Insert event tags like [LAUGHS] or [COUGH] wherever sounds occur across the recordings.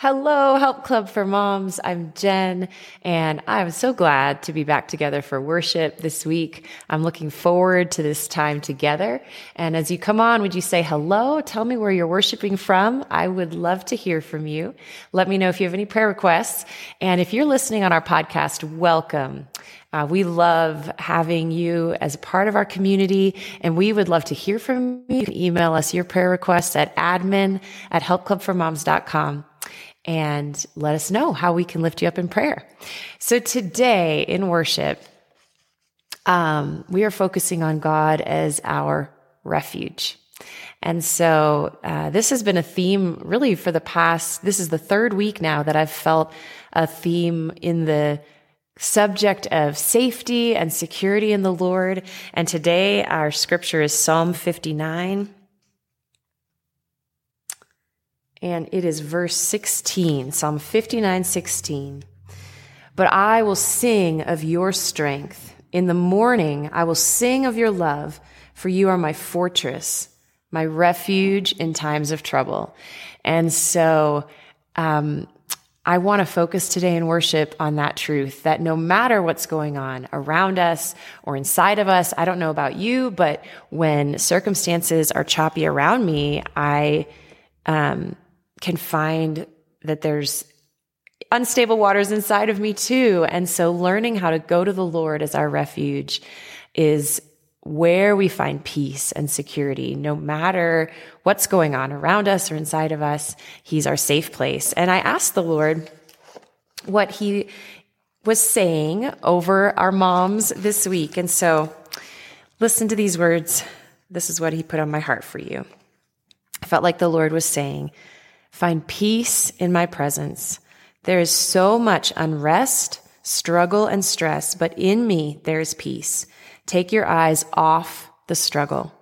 Hello, Help Club for Moms. I'm Jen, and I'm so glad to be back together for worship this week. I'm looking forward to this time together. And as you come on, would you say hello? Tell me where you're worshiping from. I would love to hear from you. Let me know if you have any prayer requests. And if you're listening on our podcast, welcome. Uh, we love having you as a part of our community, and we would love to hear from you. You can email us your prayer requests at admin at helpclubformoms.com and let us know how we can lift you up in prayer. So today in worship, um, we are focusing on God as our refuge. And so uh, this has been a theme really for the past, this is the third week now that I've felt a theme in the subject of safety and security in the Lord. And today our scripture is Psalm 59 and it is verse 16, Psalm 59 16. But I will sing of your strength. In the morning, I will sing of your love, for you are my fortress, my refuge in times of trouble. And so, um, I want to focus today in worship on that truth that no matter what's going on around us or inside of us, I don't know about you, but when circumstances are choppy around me, I, um, can find that there's unstable waters inside of me too. And so learning how to go to the Lord as our refuge is where we find peace and security, no matter what's going on around us or inside of us. He's our safe place. And I asked the Lord what he was saying over our moms this week. And so listen to these words. This is what he put on my heart for you. I felt like the Lord was saying, Find peace in my presence. There is so much unrest, struggle, and stress, but in me there is peace. Take your eyes off the struggle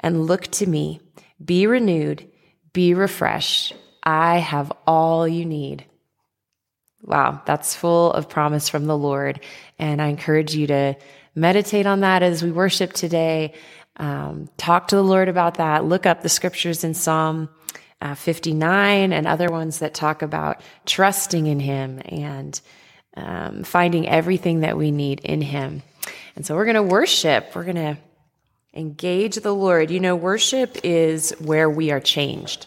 and look to me. Be renewed, be refreshed. I have all you need. Wow, that's full of promise from the Lord. And I encourage you to meditate on that as we worship today. Um, talk to the Lord about that. Look up the scriptures in Psalm uh, 59 and other ones that talk about trusting in Him and um, finding everything that we need in Him. And so we're going to worship. We're going to engage the Lord. You know, worship is where we are changed.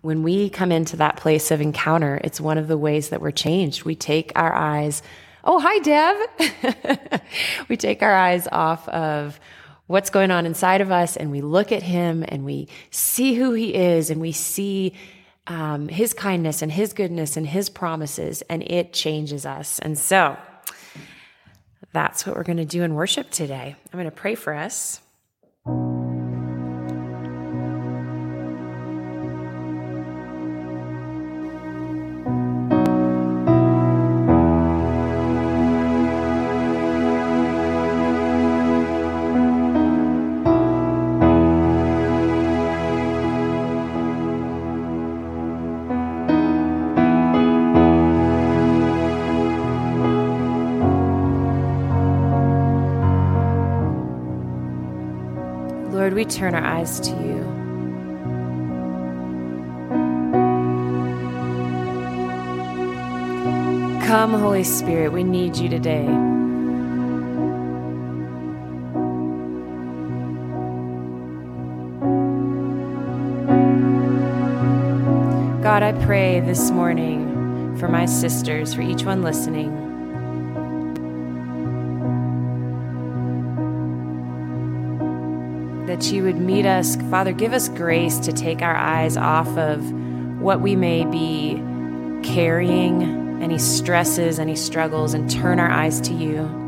When we come into that place of encounter, it's one of the ways that we're changed. We take our eyes, oh, hi, Deb. [LAUGHS] we take our eyes off of what's going on inside of us and we look at him and we see who he is and we see um, his kindness and his goodness and his promises and it changes us. And so that's what we're going to do in worship today. I'm going to pray for us. We turn our eyes to you. Come, Holy Spirit, we need you today. God, I pray this morning for my sisters, for each one listening. That you would meet us. Father, give us grace to take our eyes off of what we may be carrying, any stresses, any struggles, and turn our eyes to you.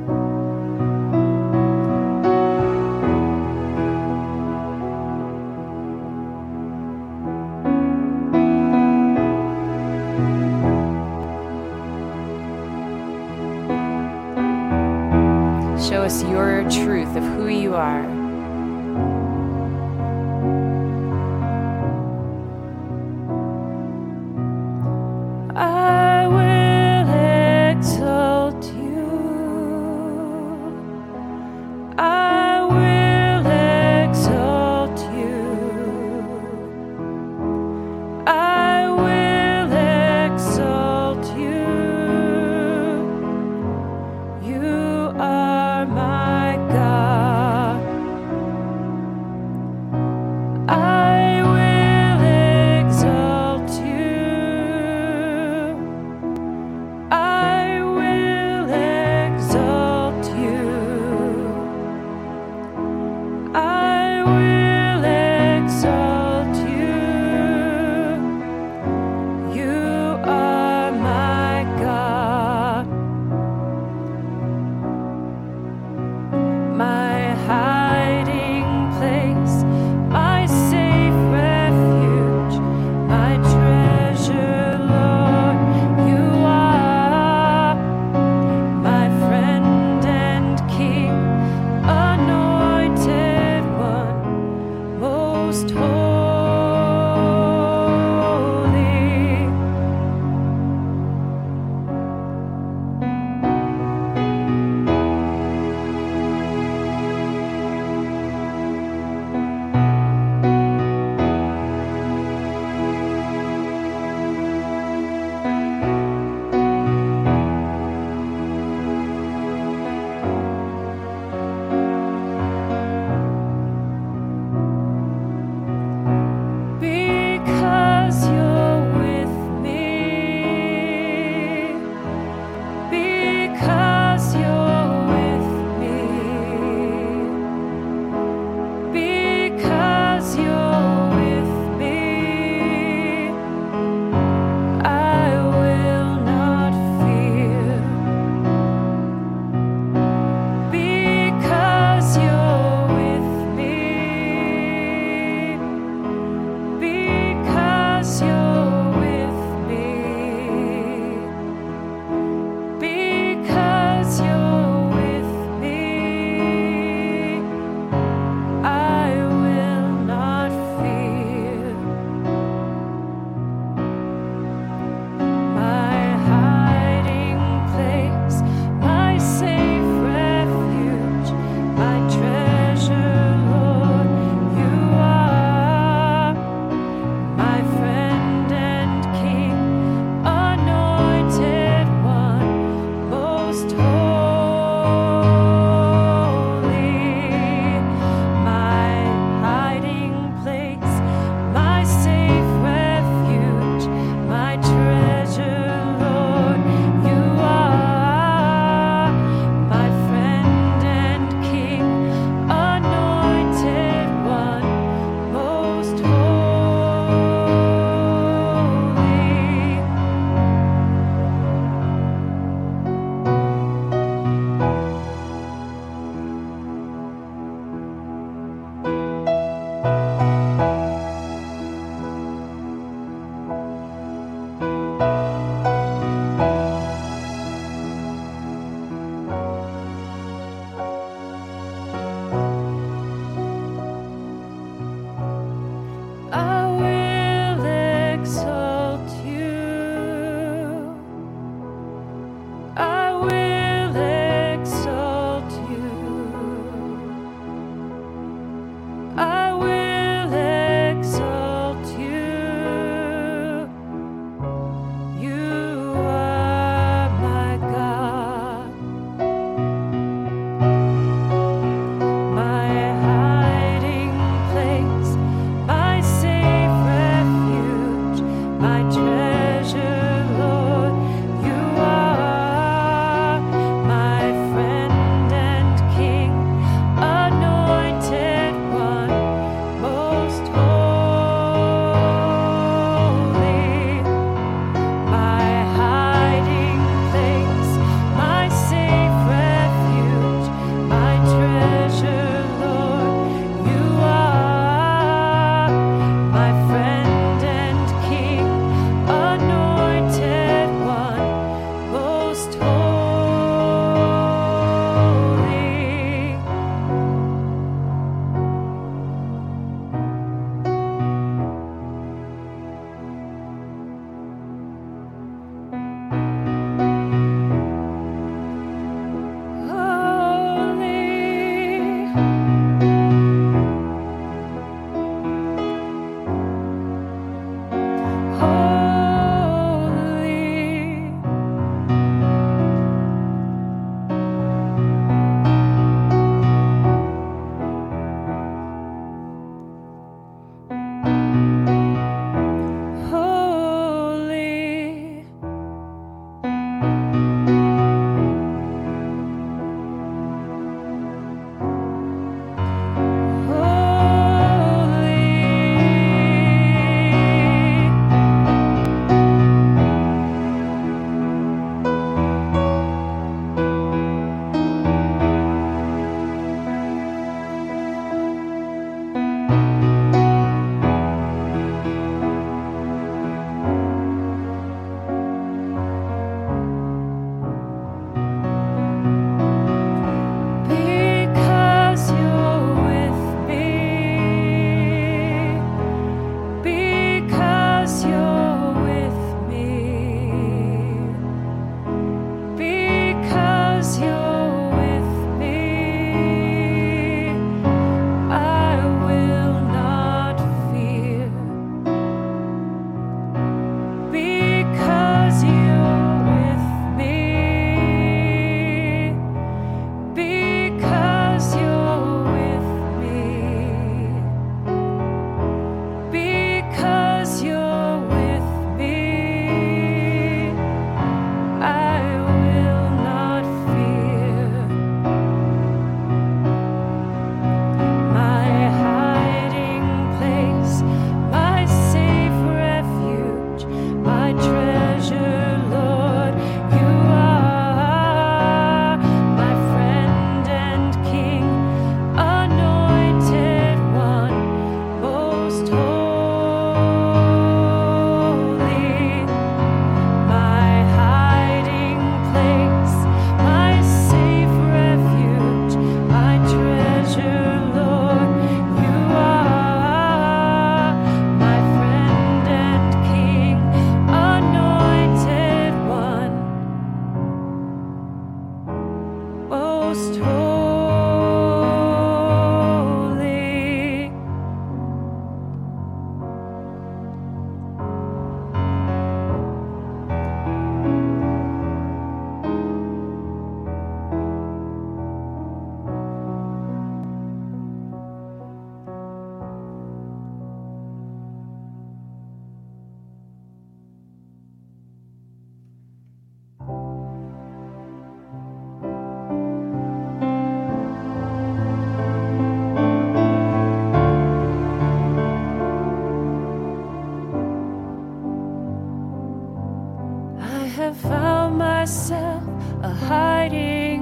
found myself a hiding.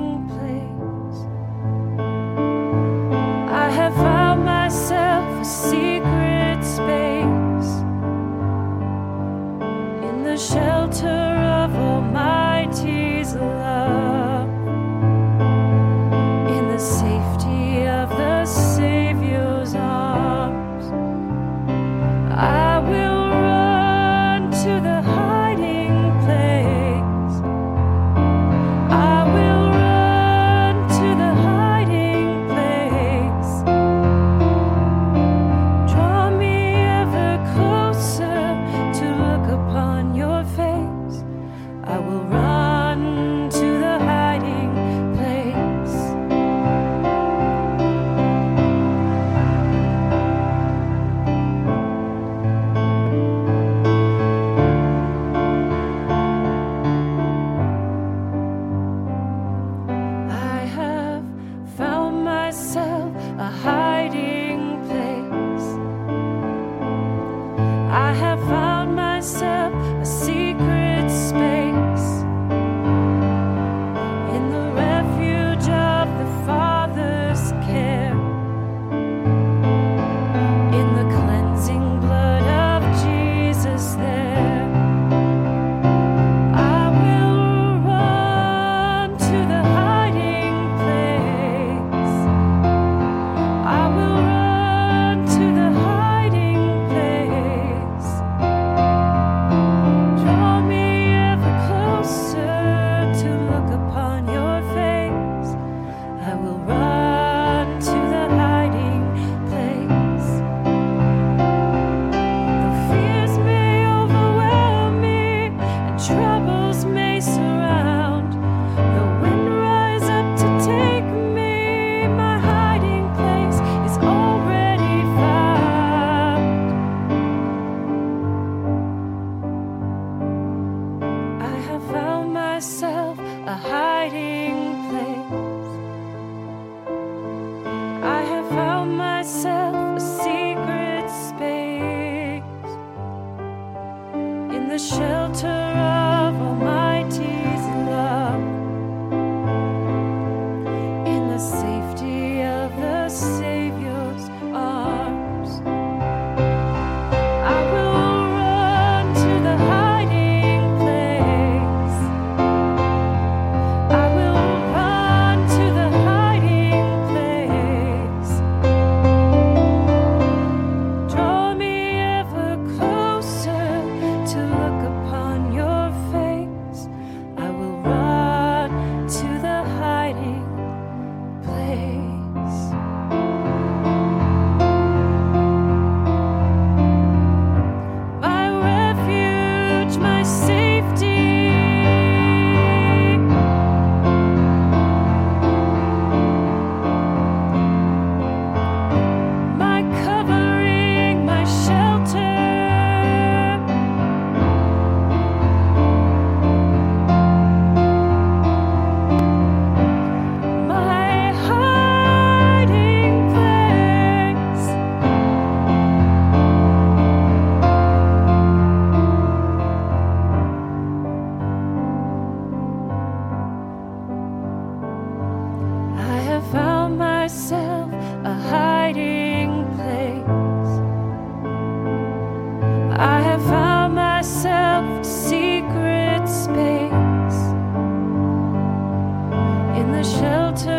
my sin. the shelter.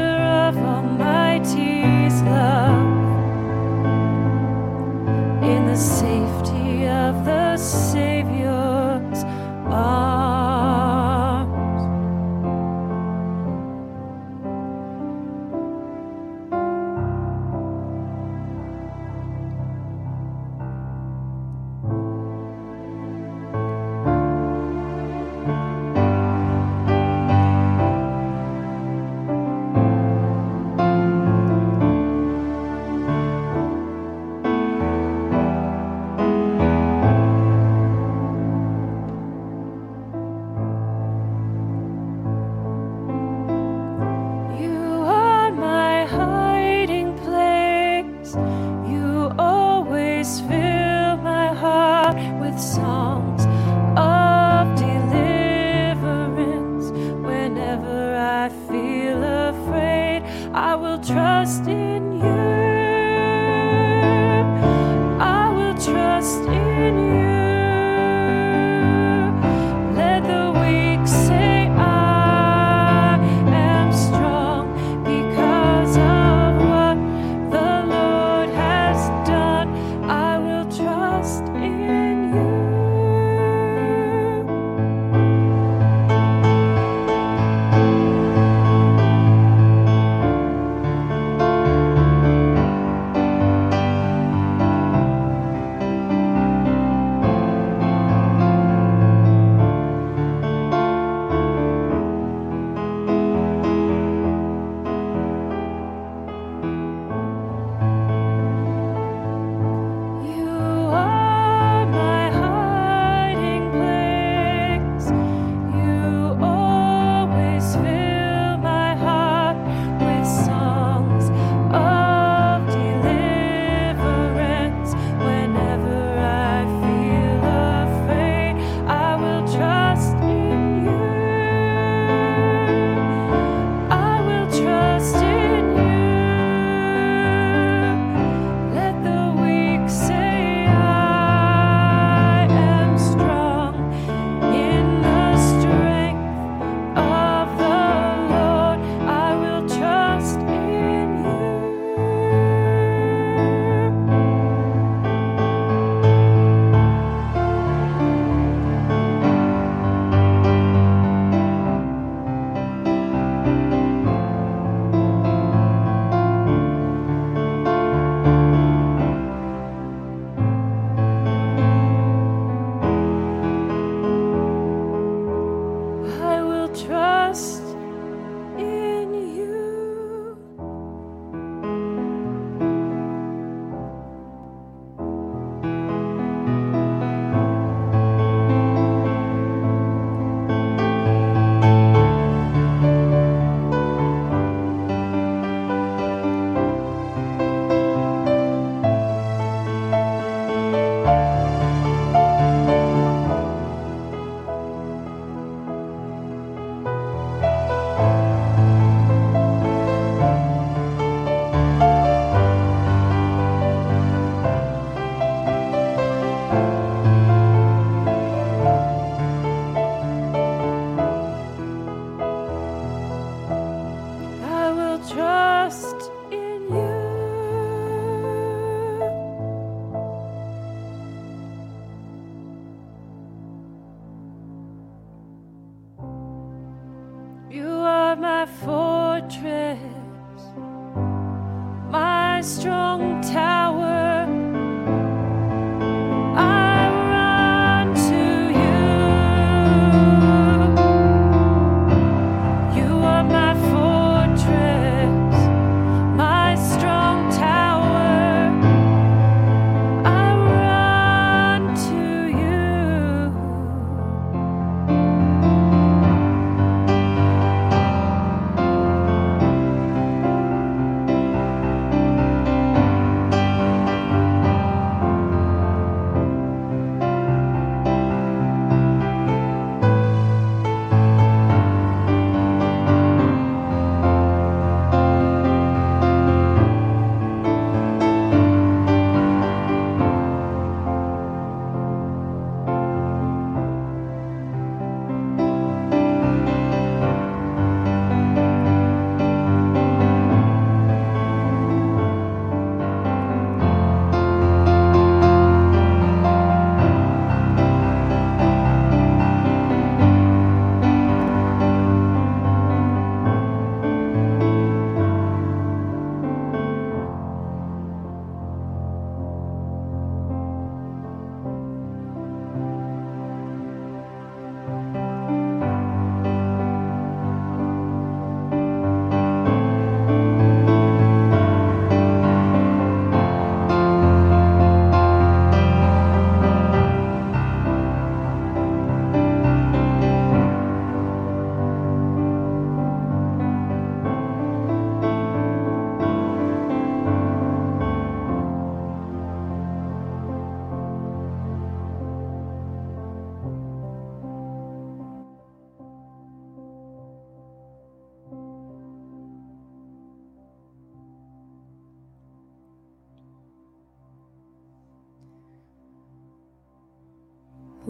Strong tower.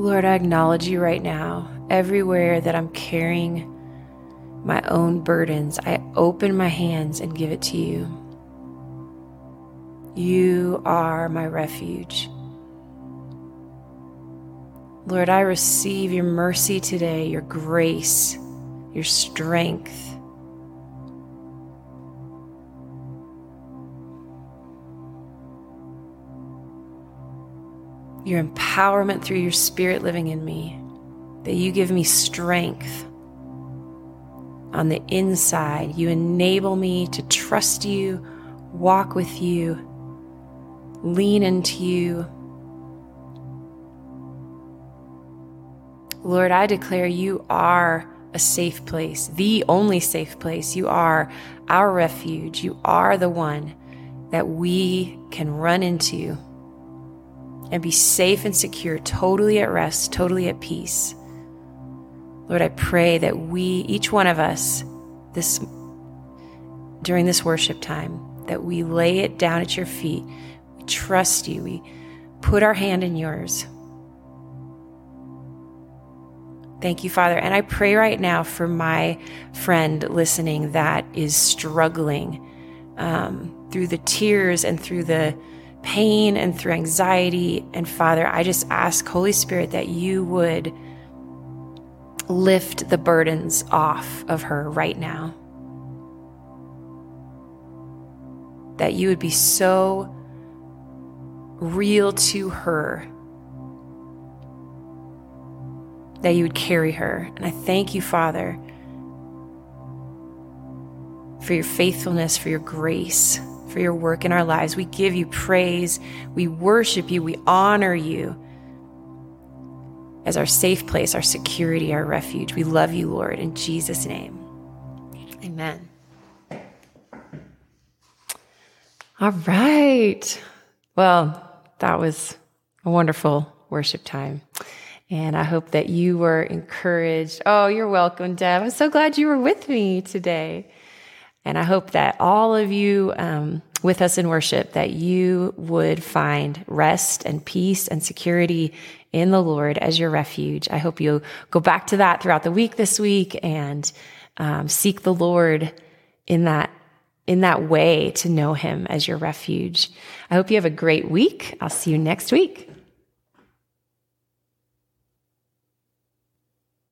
Lord, I acknowledge you right now. Everywhere that I'm carrying my own burdens, I open my hands and give it to you. You are my refuge. Lord, I receive your mercy today, your grace, your strength. Your empowerment through your spirit living in me, that you give me strength on the inside. You enable me to trust you, walk with you, lean into you. Lord, I declare you are a safe place, the only safe place. You are our refuge. You are the one that we can run into and be safe and secure, totally at rest, totally at peace. Lord, I pray that we, each one of us, this during this worship time, that we lay it down at your feet. We trust you. We put our hand in yours. Thank you, Father. And I pray right now for my friend listening that is struggling um, through the tears and through the pain and through anxiety. And Father, I just ask, Holy Spirit, that you would lift the burdens off of her right now. That you would be so real to her that you would carry her. And I thank you, Father, for your faithfulness, for your grace, for your work in our lives. We give you praise. We worship you. We honor you as our safe place, our security, our refuge. We love you, Lord, in Jesus' name. Amen. All right. Well, that was a wonderful worship time. And I hope that you were encouraged. Oh, you're welcome, Deb. I'm so glad you were with me today. And I hope that all of you um, with us in worship, that you would find rest and peace and security in the Lord as your refuge. I hope you'll go back to that throughout the week this week and um, seek the Lord in that in that way to know him as your refuge. I hope you have a great week. I'll see you next week.